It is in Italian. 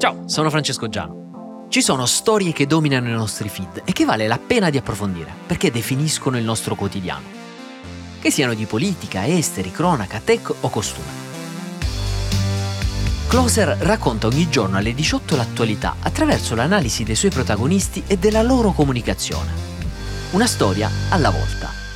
Ciao, sono Francesco Giano. Ci sono storie che dominano i nostri feed e che vale la pena di approfondire perché definiscono il nostro quotidiano. Che siano di politica, esteri, cronaca, tech o costume. Closer racconta ogni giorno alle 18 l'attualità attraverso l'analisi dei suoi protagonisti e della loro comunicazione. Una storia alla volta.